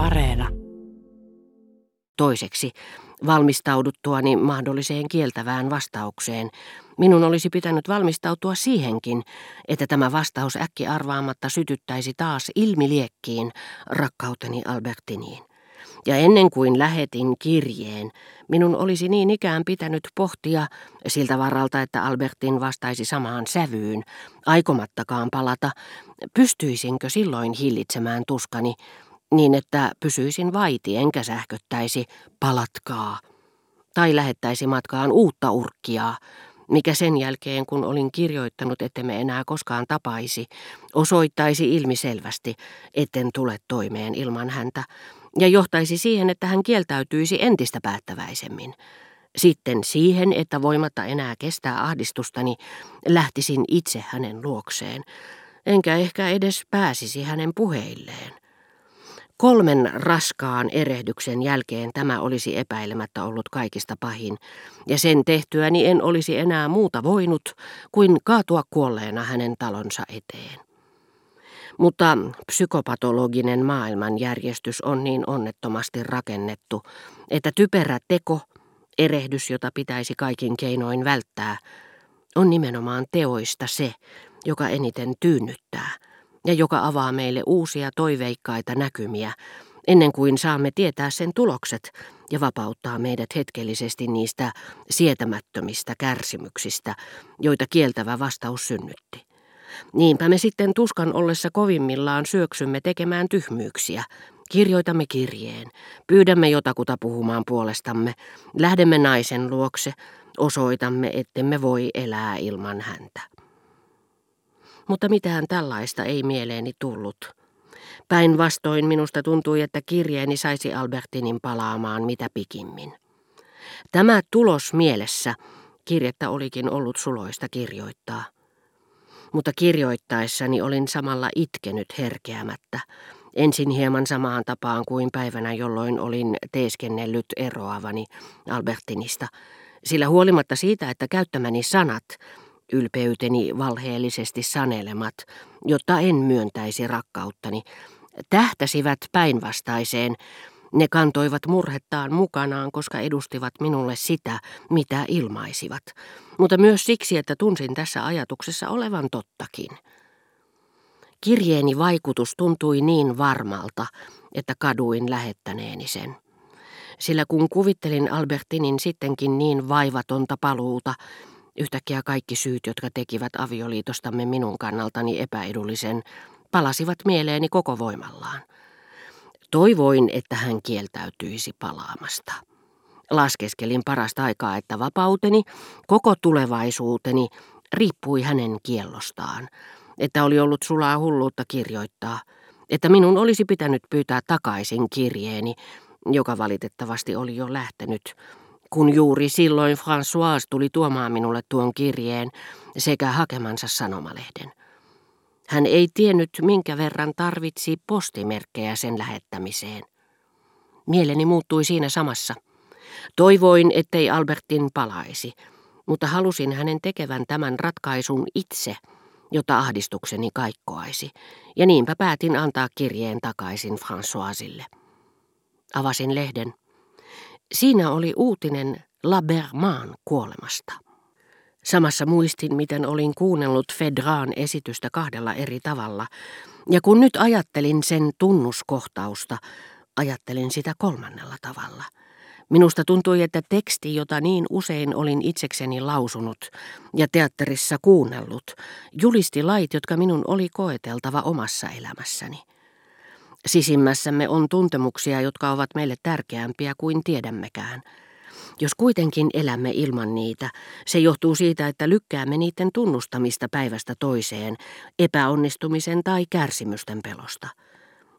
Areena. Toiseksi, valmistauduttuani mahdolliseen kieltävään vastaukseen, minun olisi pitänyt valmistautua siihenkin, että tämä vastaus äkki arvaamatta sytyttäisi taas ilmiliekkiin rakkauteni Albertiniin. Ja ennen kuin lähetin kirjeen, minun olisi niin ikään pitänyt pohtia siltä varalta, että Albertin vastaisi samaan sävyyn, aikomattakaan palata, pystyisinkö silloin hillitsemään tuskani, niin että pysyisin vaiti enkä sähköttäisi, palatkaa, tai lähettäisi matkaan uutta urkkiaa, mikä sen jälkeen, kun olin kirjoittanut, ettemme enää koskaan tapaisi, osoittaisi ilmiselvästi, etten tule toimeen ilman häntä, ja johtaisi siihen, että hän kieltäytyisi entistä päättäväisemmin. Sitten siihen, että voimatta enää kestää ahdistustani, lähtisin itse hänen luokseen, enkä ehkä edes pääsisi hänen puheilleen. Kolmen raskaan erehdyksen jälkeen tämä olisi epäilemättä ollut kaikista pahin, ja sen tehtyäni en olisi enää muuta voinut kuin kaatua kuolleena hänen talonsa eteen. Mutta psykopatologinen maailmanjärjestys on niin onnettomasti rakennettu, että typerä teko, erehdys, jota pitäisi kaikin keinoin välttää, on nimenomaan teoista se, joka eniten tyynnyttää ja joka avaa meille uusia toiveikkaita näkymiä, ennen kuin saamme tietää sen tulokset ja vapauttaa meidät hetkellisesti niistä sietämättömistä kärsimyksistä, joita kieltävä vastaus synnytti. Niinpä me sitten tuskan ollessa kovimmillaan syöksymme tekemään tyhmyyksiä. Kirjoitamme kirjeen, pyydämme jotakuta puhumaan puolestamme, lähdemme naisen luokse, osoitamme, ettemme voi elää ilman häntä. Mutta mitään tällaista ei mieleeni tullut. Päinvastoin minusta tuntui, että kirjeeni saisi Albertinin palaamaan mitä pikimmin. Tämä tulos mielessä kirjettä olikin ollut suloista kirjoittaa mutta kirjoittaessani olin samalla itkenyt herkeämättä. Ensin hieman samaan tapaan kuin päivänä, jolloin olin teeskennellyt eroavani Albertinista, sillä huolimatta siitä, että käyttämäni sanat, ylpeyteni valheellisesti sanelemat, jotta en myöntäisi rakkauttani, tähtäsivät päinvastaiseen, ne kantoivat murhettaan mukanaan, koska edustivat minulle sitä, mitä ilmaisivat, mutta myös siksi, että tunsin tässä ajatuksessa olevan tottakin. Kirjeeni vaikutus tuntui niin varmalta, että kaduin lähettäneeni sen. Sillä kun kuvittelin Albertinin sittenkin niin vaivatonta paluuta, yhtäkkiä kaikki syyt, jotka tekivät avioliitostamme minun kannaltani epäedullisen, palasivat mieleeni koko voimallaan. Toivoin, että hän kieltäytyisi palaamasta. Laskeskelin parasta aikaa, että vapauteni, koko tulevaisuuteni, riippui hänen kiellostaan, että oli ollut sulaa hulluutta kirjoittaa, että minun olisi pitänyt pyytää takaisin kirjeeni, joka valitettavasti oli jo lähtenyt, kun juuri silloin François tuli tuomaan minulle tuon kirjeen sekä hakemansa sanomalehden. Hän ei tiennyt, minkä verran tarvitsi postimerkkejä sen lähettämiseen. Mieleni muuttui siinä samassa. Toivoin, ettei Albertin palaisi, mutta halusin hänen tekevän tämän ratkaisun itse, jota ahdistukseni kaikkoaisi, ja niinpä päätin antaa kirjeen takaisin Françoisille. Avasin lehden. Siinä oli uutinen Labermaan kuolemasta. Samassa muistin, miten olin kuunnellut Fedraan esitystä kahdella eri tavalla, ja kun nyt ajattelin sen tunnuskohtausta, ajattelin sitä kolmannella tavalla. Minusta tuntui, että teksti, jota niin usein olin itsekseni lausunut ja teatterissa kuunnellut, julisti lait, jotka minun oli koeteltava omassa elämässäni. Sisimmässämme on tuntemuksia, jotka ovat meille tärkeämpiä kuin tiedämmekään – jos kuitenkin elämme ilman niitä, se johtuu siitä, että lykkäämme niiden tunnustamista päivästä toiseen, epäonnistumisen tai kärsimysten pelosta.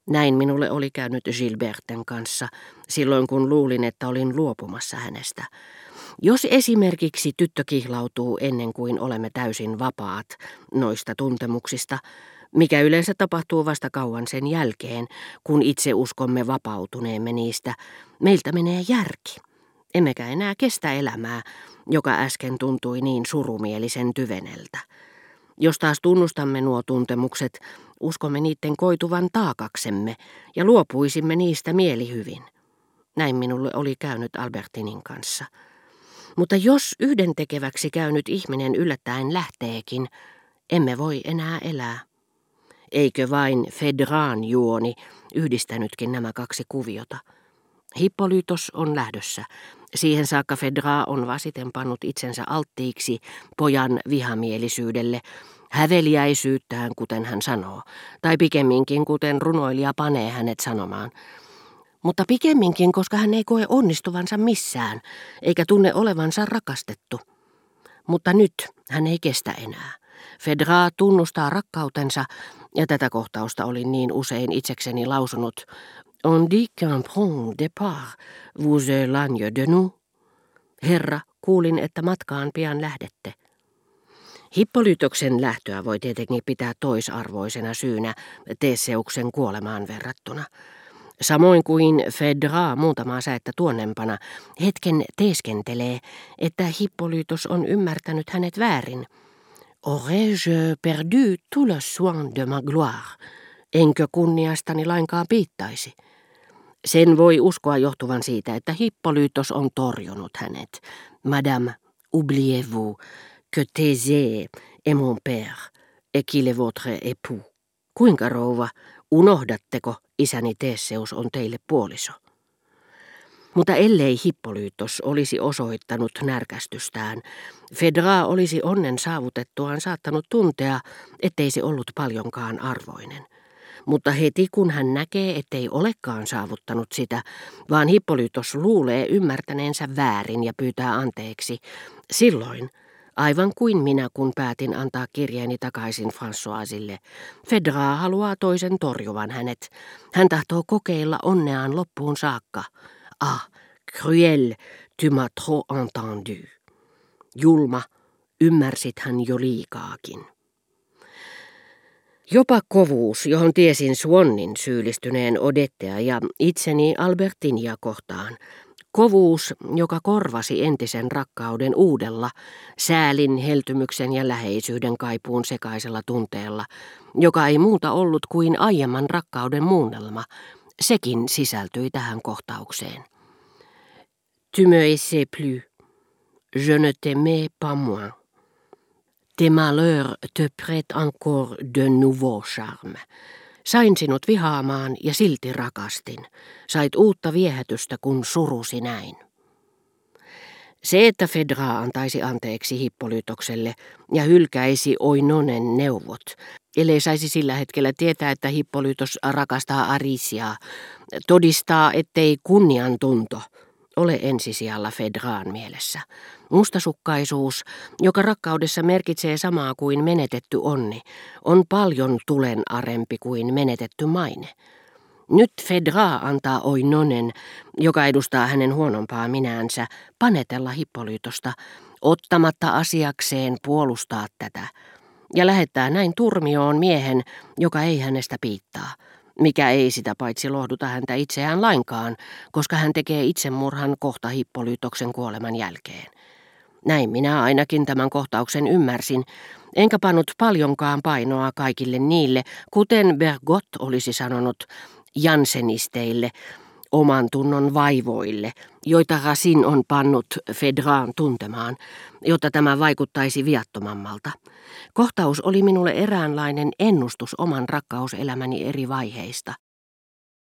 Näin minulle oli käynyt Gilberten kanssa, silloin kun luulin, että olin luopumassa hänestä. Jos esimerkiksi tyttö kihlautuu ennen kuin olemme täysin vapaat noista tuntemuksista, mikä yleensä tapahtuu vasta kauan sen jälkeen, kun itse uskomme vapautuneemme niistä, meiltä menee järki. Emmekä enää kestä elämää, joka äsken tuntui niin surumielisen tyveneltä. Jos taas tunnustamme nuo tuntemukset, uskomme niiden koituvan taakaksemme ja luopuisimme niistä mielihyvin. Näin minulle oli käynyt Albertinin kanssa. Mutta jos yhdentekeväksi käynyt ihminen yllättäen lähteekin, emme voi enää elää. Eikö vain Fedraan juoni yhdistänytkin nämä kaksi kuviota? Hippolytos on lähdössä. Siihen saakka Fedra on vasiten pannut itsensä alttiiksi pojan vihamielisyydelle, häveliäisyyttään, kuten hän sanoo, tai pikemminkin, kuten runoilija panee hänet sanomaan. Mutta pikemminkin, koska hän ei koe onnistuvansa missään, eikä tunne olevansa rakastettu. Mutta nyt hän ei kestä enää. Fedra tunnustaa rakkautensa, ja tätä kohtausta olin niin usein itsekseni lausunut. On dit qu'un bon départ vous éloigne de nous. Herra, kuulin, että matkaan pian lähdette. Hippolytoksen lähtöä voi tietenkin pitää toisarvoisena syynä Teseuksen kuolemaan verrattuna. Samoin kuin Fedra muutamaa säettä tuonnempana hetken teeskentelee, että Hippolytos on ymmärtänyt hänet väärin – Aurais-je perdu tout le soin de ma gloire? Enkö kunniastani lainkaan piittaisi? Sen voi uskoa johtuvan siitä, että Hippolytos on torjunut hänet. Madame, oubliez-vous que Thésée est mon père et qu'il est votre époux. Kuinka rouva, unohdatteko isäni Teseus on teille puoliso? Mutta ellei Hippolytos olisi osoittanut närkästystään, Fedra olisi onnen saavutettuaan saattanut tuntea, ettei se ollut paljonkaan arvoinen. Mutta heti kun hän näkee, ettei olekaan saavuttanut sitä, vaan Hippolytos luulee ymmärtäneensä väärin ja pyytää anteeksi, silloin, aivan kuin minä kun päätin antaa kirjeeni takaisin Françoisille, Fedra haluaa toisen torjuvan hänet. Hän tahtoo kokeilla onneaan loppuun saakka. Ah, cruel, tu m'as trop entendu. Julma, hän jo liikaakin. Jopa kovuus, johon tiesin Suonnin syyllistyneen Odettea ja itseni Albertinia kohtaan, kovuus, joka korvasi entisen rakkauden uudella, säälin, heltymyksen ja läheisyyden kaipuun sekaisella tunteella, joka ei muuta ollut kuin aiemman rakkauden muunnelma, sekin sisältyi tähän kohtaukseen. Tu me haissais plus. Je ne t'aimais pas moins. Tes malheurs te prêtent encore de nouveaux charmes. Sain sinut vihaamaan ja silti rakastin. Sait uutta viehätystä, kun surusi näin. Se, että Fedra antaisi anteeksi Hippolytokselle ja hylkäisi Oinonen neuvot, ellei saisi sillä hetkellä tietää, että Hippolytos rakastaa Arisiaa, todistaa, ettei kunnian tunto ole ensisijalla Fedraan mielessä. Mustasukkaisuus, joka rakkaudessa merkitsee samaa kuin menetetty onni, on paljon tulen arempi kuin menetetty maine. Nyt Fedra antaa Oinonen, joka edustaa hänen huonompaa minäänsä, panetella Hippolytosta, ottamatta asiakseen puolustaa tätä, ja lähettää näin turmioon miehen, joka ei hänestä piittaa, mikä ei sitä paitsi lohduta häntä itseään lainkaan, koska hän tekee itsemurhan kohta Hippolytoksen kuoleman jälkeen. Näin minä ainakin tämän kohtauksen ymmärsin, enkä pannut paljonkaan painoa kaikille niille, kuten Bergot olisi sanonut, jansenisteille, oman tunnon vaivoille, joita Rasin on pannut Fedraan tuntemaan, jotta tämä vaikuttaisi viattomammalta. Kohtaus oli minulle eräänlainen ennustus oman rakkauselämäni eri vaiheista.